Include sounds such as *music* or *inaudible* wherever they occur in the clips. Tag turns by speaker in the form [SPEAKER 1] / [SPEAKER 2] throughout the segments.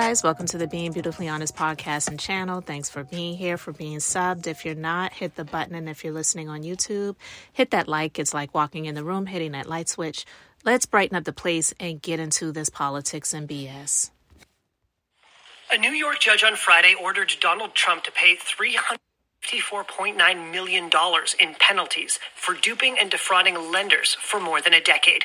[SPEAKER 1] Guys, welcome to the Being Beautifully Honest podcast and channel. Thanks for being here, for being subbed. If you're not, hit the button. And if you're listening on YouTube, hit that like. It's like walking in the room, hitting that light switch. Let's brighten up the place and get into this politics and BS.
[SPEAKER 2] A New York judge on Friday ordered Donald Trump to pay $354.9 million in penalties for duping and defrauding lenders for more than a decade.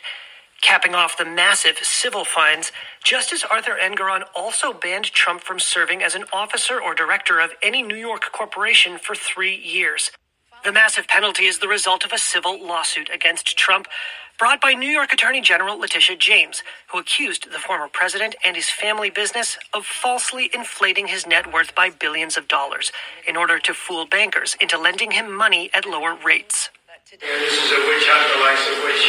[SPEAKER 2] Capping off the massive civil fines, Justice Arthur Engoron also banned Trump from serving as an officer or director of any New York corporation for three years. The massive penalty is the result of a civil lawsuit against Trump brought by New York Attorney General Letitia James, who accused the former president and his family business of falsely inflating his net worth by billions of dollars in order to fool bankers into lending him money at lower rates.
[SPEAKER 3] This is a witch hunt the likes of which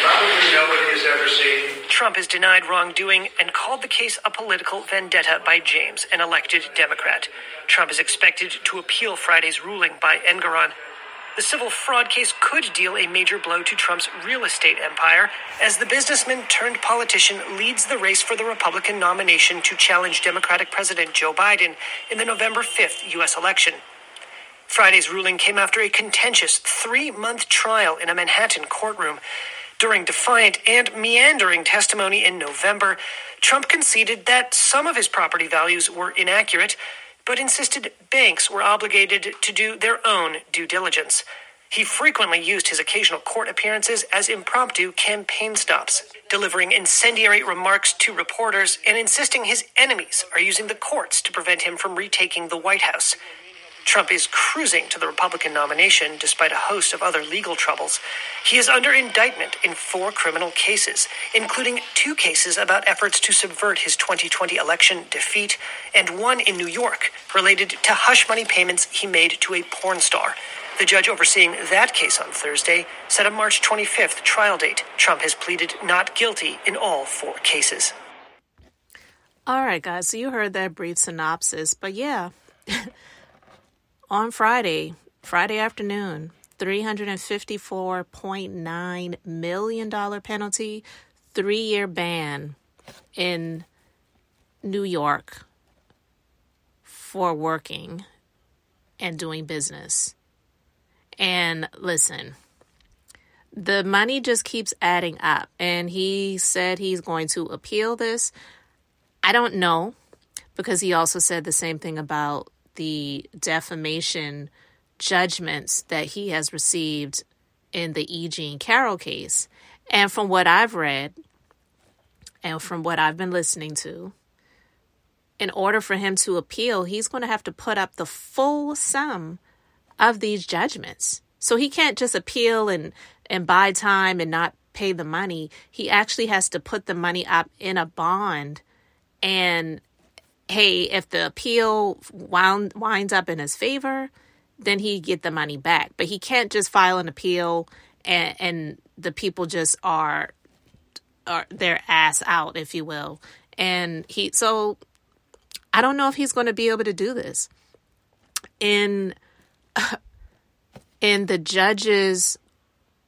[SPEAKER 3] probably nobody has ever seen.
[SPEAKER 2] Trump has denied wrongdoing and called the case a political vendetta by James, an elected Democrat. Trump is expected to appeal Friday's ruling by Engoron. The civil fraud case could deal a major blow to Trump's real estate empire as the businessman turned politician leads the race for the Republican nomination to challenge Democratic President Joe Biden in the November 5th U.S. election. Friday's ruling came after a contentious three month trial in a Manhattan courtroom. During defiant and meandering testimony in November, Trump conceded that some of his property values were inaccurate, but insisted banks were obligated to do their own due diligence. He frequently used his occasional court appearances as impromptu campaign stops, delivering incendiary remarks to reporters and insisting his enemies are using the courts to prevent him from retaking the White House. Trump is cruising to the Republican nomination despite a host of other legal troubles. He is under indictment in four criminal cases, including two cases about efforts to subvert his 2020 election defeat, and one in New York related to hush money payments he made to a porn star. The judge overseeing that case on Thursday set a March 25th trial date. Trump has pleaded not guilty in all four cases.
[SPEAKER 1] All right, guys, so you heard that brief synopsis, but yeah. *laughs* on Friday, Friday afternoon, $354.9 million penalty, three year ban in New York for working and doing business. And listen, the money just keeps adding up. And he said he's going to appeal this. I don't know because he also said the same thing about the defamation judgments that he has received in the E. Jean Carroll case. And from what I've read and from what I've been listening to, in order for him to appeal, he's going to have to put up the full sum of these judgments. So he can't just appeal and, and buy time and not pay the money. He actually has to put the money up in a bond and hey, if the appeal wound, winds up in his favor, then he get the money back. But he can't just file an appeal and, and the people just are are their ass out, if you will. And he so I don't know if he's going to be able to do this. In *sighs* in the judge's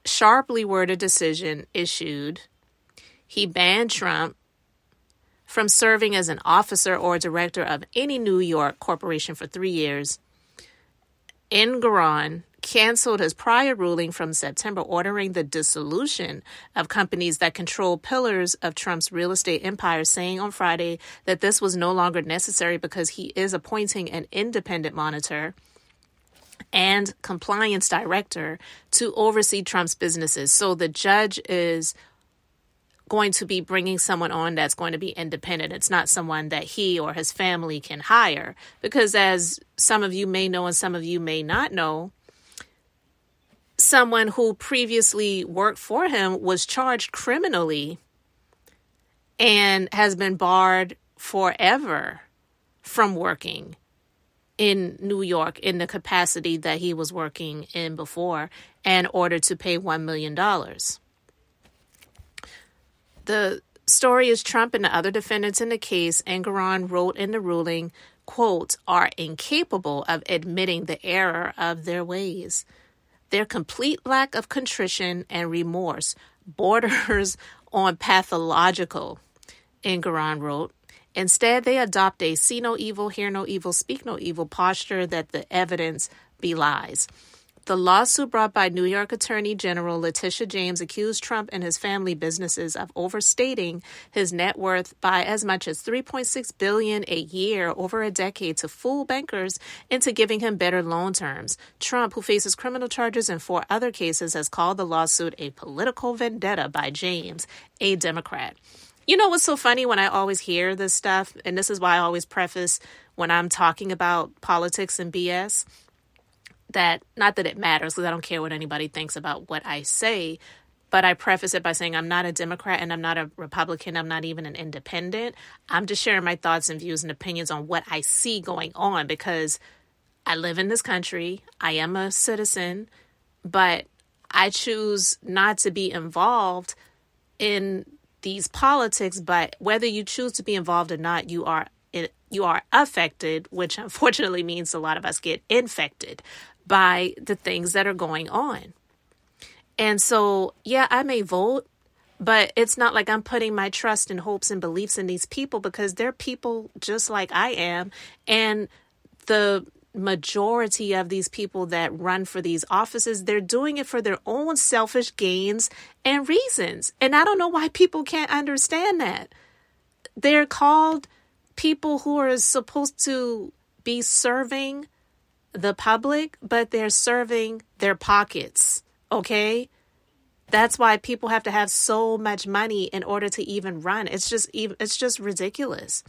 [SPEAKER 1] sharply worded decision issued, he banned Trump from serving as an officer or director of any New York corporation for three years. Engoron canceled his prior ruling from September ordering the dissolution of companies that control pillars of Trump's real estate empire, saying on Friday that this was no longer necessary because he is appointing an independent monitor and compliance director to oversee Trump's businesses. So the judge is going to be bringing someone on that's going to be independent. It's not someone that he or his family can hire. Because, as some of you may know and some of you may not know, someone who previously worked for him was charged criminally and has been barred forever from working in New York in the capacity that he was working in before in order to pay $1 million. The story is Trump and the other defendants in the case, Engoron wrote in the ruling, quote, are incapable of admitting the error of their ways. Their complete lack of contrition and remorse borders *laughs* on pathological, Engoron wrote. Instead, they adopt a see no evil, hear no evil, speak no evil posture that the evidence belies. The lawsuit brought by New York Attorney General Letitia James accused Trump and his family businesses of overstating his net worth by as much as 3.6 billion a year over a decade to fool bankers into giving him better loan terms. Trump, who faces criminal charges in four other cases, has called the lawsuit a political vendetta by James, a Democrat. You know what's so funny when I always hear this stuff, and this is why I always preface when I'm talking about politics and BS that not that it matters because I don't care what anybody thinks about what I say, but I preface it by saying I'm not a Democrat and I'm not a Republican. I'm not even an independent. I'm just sharing my thoughts and views and opinions on what I see going on because I live in this country. I am a citizen, but I choose not to be involved in these politics, but whether you choose to be involved or not, you are you are affected, which unfortunately means a lot of us get infected by the things that are going on. And so, yeah, I may vote, but it's not like I'm putting my trust and hopes and beliefs in these people because they're people just like I am. And the majority of these people that run for these offices, they're doing it for their own selfish gains and reasons. And I don't know why people can't understand that. They're called people who are supposed to be serving the public, but they're serving their pockets. Okay? That's why people have to have so much money in order to even run. It's just it's just ridiculous.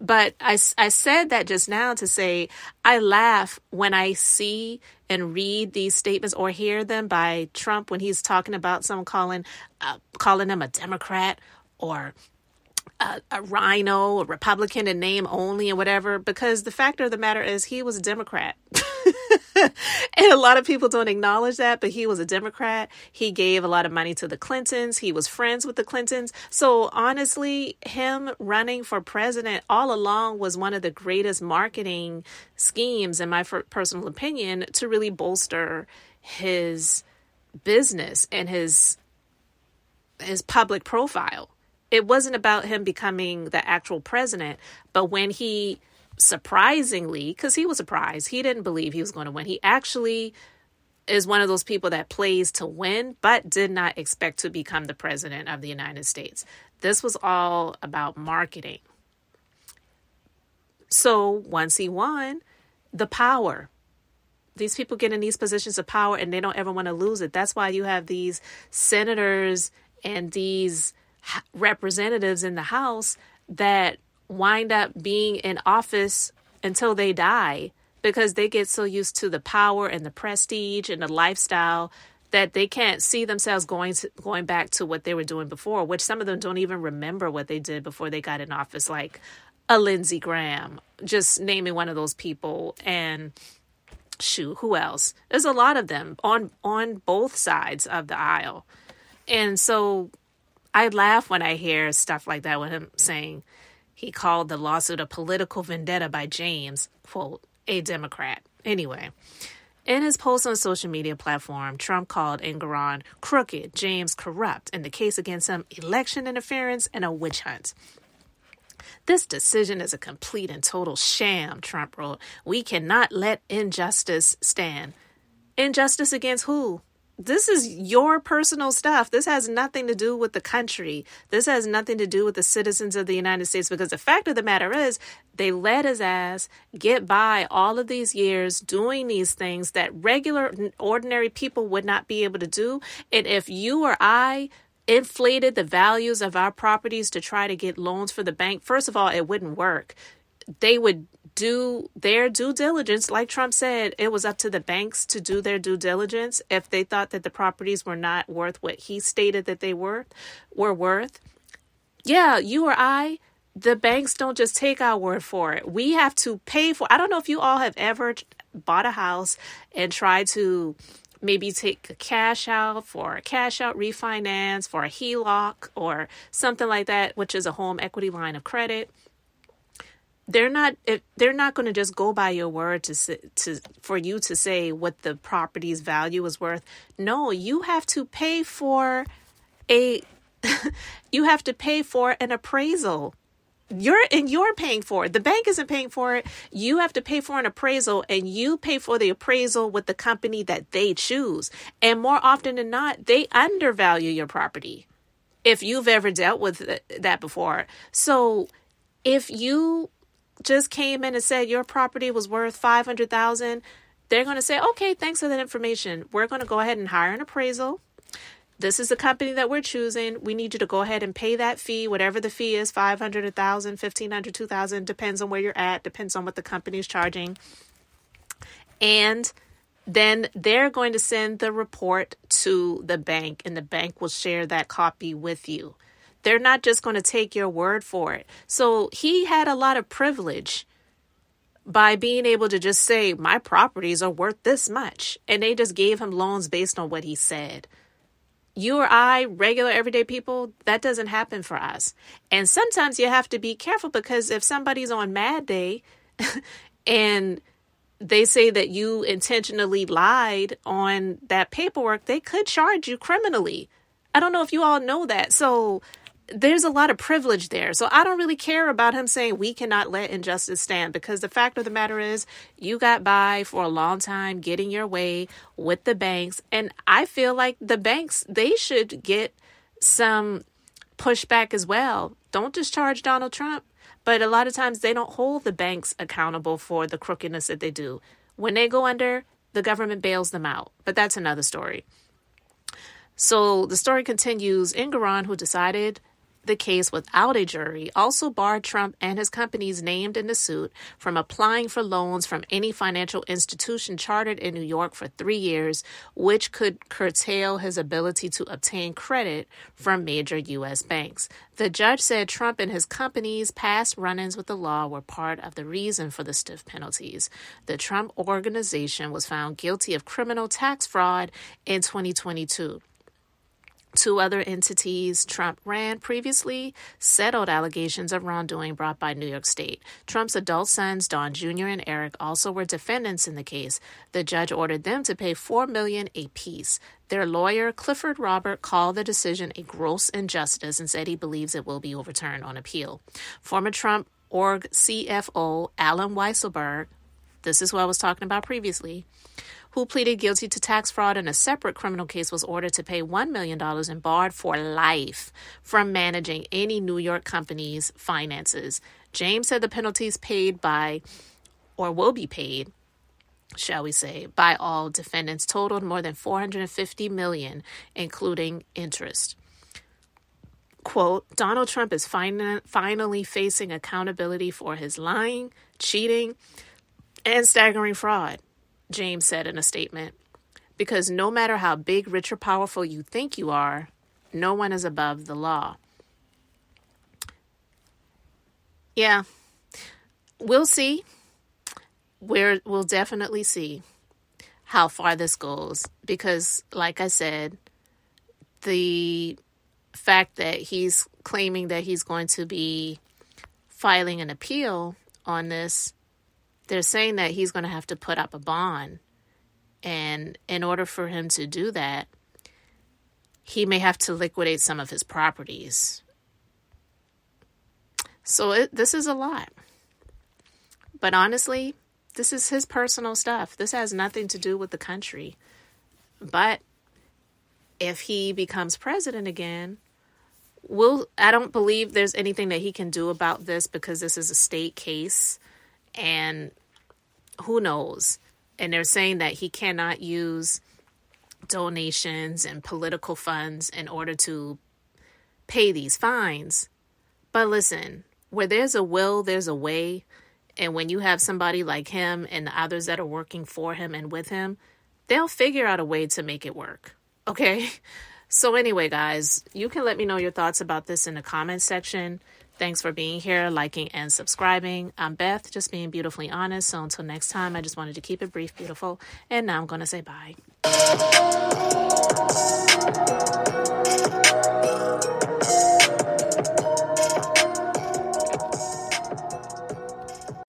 [SPEAKER 1] But I, I said that just now to say I laugh when I see and read these statements or hear them by Trump when he's talking about someone calling uh, calling him a Democrat or a, a RINO, a Republican in name only, and whatever. Because the fact of the matter is, he was a Democrat. *laughs* and a lot of people don't acknowledge that, but he was a Democrat. He gave a lot of money to the Clintons. He was friends with the Clintons. So honestly, him running for president all along was one of the greatest marketing schemes, in my personal opinion, to really bolster his business and his his public profile. It wasn't about him becoming the actual president, but when he surprisingly, because he was surprised, he didn't believe he was going to win. He actually is one of those people that plays to win, but did not expect to become the president of the United States. This was all about marketing. So once he won, the power. These people get in these positions of power and they don't ever want to lose it. That's why you have these senators and these representatives in the House that wind up being in office until they die because they get so used to the power and the prestige and the lifestyle that they can't see themselves going to, going back to what they were doing before, which some of them don't even remember what they did before they got in office, like a Lindsey Graham, just naming one of those people and shoot, who else? There's a lot of them on on both sides of the aisle. And so I laugh when I hear stuff like that with him saying he called the lawsuit a political vendetta by James, quote, a Democrat. Anyway, in his post on social media platform, Trump called Engoron crooked, James corrupt, and the case against him election interference and a witch hunt. This decision is a complete and total sham, Trump wrote. We cannot let injustice stand. Injustice against who? This is your personal stuff. This has nothing to do with the country. This has nothing to do with the citizens of the United States because the fact of the matter is, they let his ass get by all of these years doing these things that regular, ordinary people would not be able to do. And if you or I inflated the values of our properties to try to get loans for the bank, first of all, it wouldn't work. They would do their due diligence. Like Trump said, it was up to the banks to do their due diligence if they thought that the properties were not worth what he stated that they were were worth. Yeah, you or I, the banks don't just take our word for it. We have to pay for I don't know if you all have ever bought a house and tried to maybe take a cash out for a cash out refinance for a HELOC or something like that, which is a home equity line of credit they're not they're not going to just go by your word to to for you to say what the property's value is worth. No you have to pay for a *laughs* you have to pay for an appraisal. You're and you're paying for it. The bank isn't paying for it. You have to pay for an appraisal and you pay for the appraisal with the company that they choose. And more often than not they undervalue your property if you've ever dealt with that before. So if you just came in and said your property was worth 500,000, they're going to say, "Okay, thanks for that information. We're going to go ahead and hire an appraisal. This is the company that we're choosing. We need you to go ahead and pay that fee, whatever the fee is, 500, 1,000, 1,500, 2,000, depends on where you're at, depends on what the company is charging." And then they're going to send the report to the bank and the bank will share that copy with you. They're not just going to take your word for it. So he had a lot of privilege by being able to just say, My properties are worth this much. And they just gave him loans based on what he said. You or I, regular everyday people, that doesn't happen for us. And sometimes you have to be careful because if somebody's on mad day *laughs* and they say that you intentionally lied on that paperwork, they could charge you criminally. I don't know if you all know that. So there's a lot of privilege there. So I don't really care about him saying we cannot let injustice stand because the fact of the matter is you got by for a long time getting your way with the banks and I feel like the banks they should get some pushback as well. Don't discharge Donald Trump, but a lot of times they don't hold the banks accountable for the crookedness that they do. When they go under, the government bails them out. But that's another story. So the story continues. Engoron, who decided the case without a jury also barred Trump and his companies named in the suit from applying for loans from any financial institution chartered in New York for three years, which could curtail his ability to obtain credit from major U.S. banks. The judge said Trump and his company's past run ins with the law were part of the reason for the stiff penalties. The Trump organization was found guilty of criminal tax fraud in 2022. Two other entities Trump ran previously settled allegations of wrongdoing brought by New York State. Trump's adult sons, Don Jr. and Eric, also were defendants in the case. The judge ordered them to pay four million apiece. Their lawyer, Clifford Robert, called the decision a gross injustice and said he believes it will be overturned on appeal. Former Trump org CFO Allen Weisselberg, this is what I was talking about previously, who pleaded guilty to tax fraud in a separate criminal case, was ordered to pay $1 million and barred for life from managing any New York company's finances. James said the penalties paid by, or will be paid, shall we say, by all defendants totaled more than 450 million, including interest. Quote, Donald Trump is fin- finally facing accountability for his lying, cheating, and staggering fraud. James said in a statement. Because no matter how big, rich, or powerful you think you are, no one is above the law. Yeah, we'll see. We're, we'll definitely see how far this goes because, like I said, the fact that he's claiming that he's going to be filing an appeal on this they're saying that he's going to have to put up a bond. And in order for him to do that, he may have to liquidate some of his properties. So it, this is a lot. But honestly, this is his personal stuff. This has nothing to do with the country. But if he becomes president again, will I don't believe there's anything that he can do about this because this is a state case and who knows. And they're saying that he cannot use donations and political funds in order to pay these fines. But listen, where there's a will, there's a way. And when you have somebody like him and the others that are working for him and with him, they'll figure out a way to make it work. Okay? *laughs* So, anyway, guys, you can let me know your thoughts about this in the comments section. Thanks for being here, liking, and subscribing. I'm Beth, just being beautifully honest. So, until next time, I just wanted to keep it brief, beautiful. And now I'm going to say bye.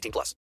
[SPEAKER 4] 18 plus.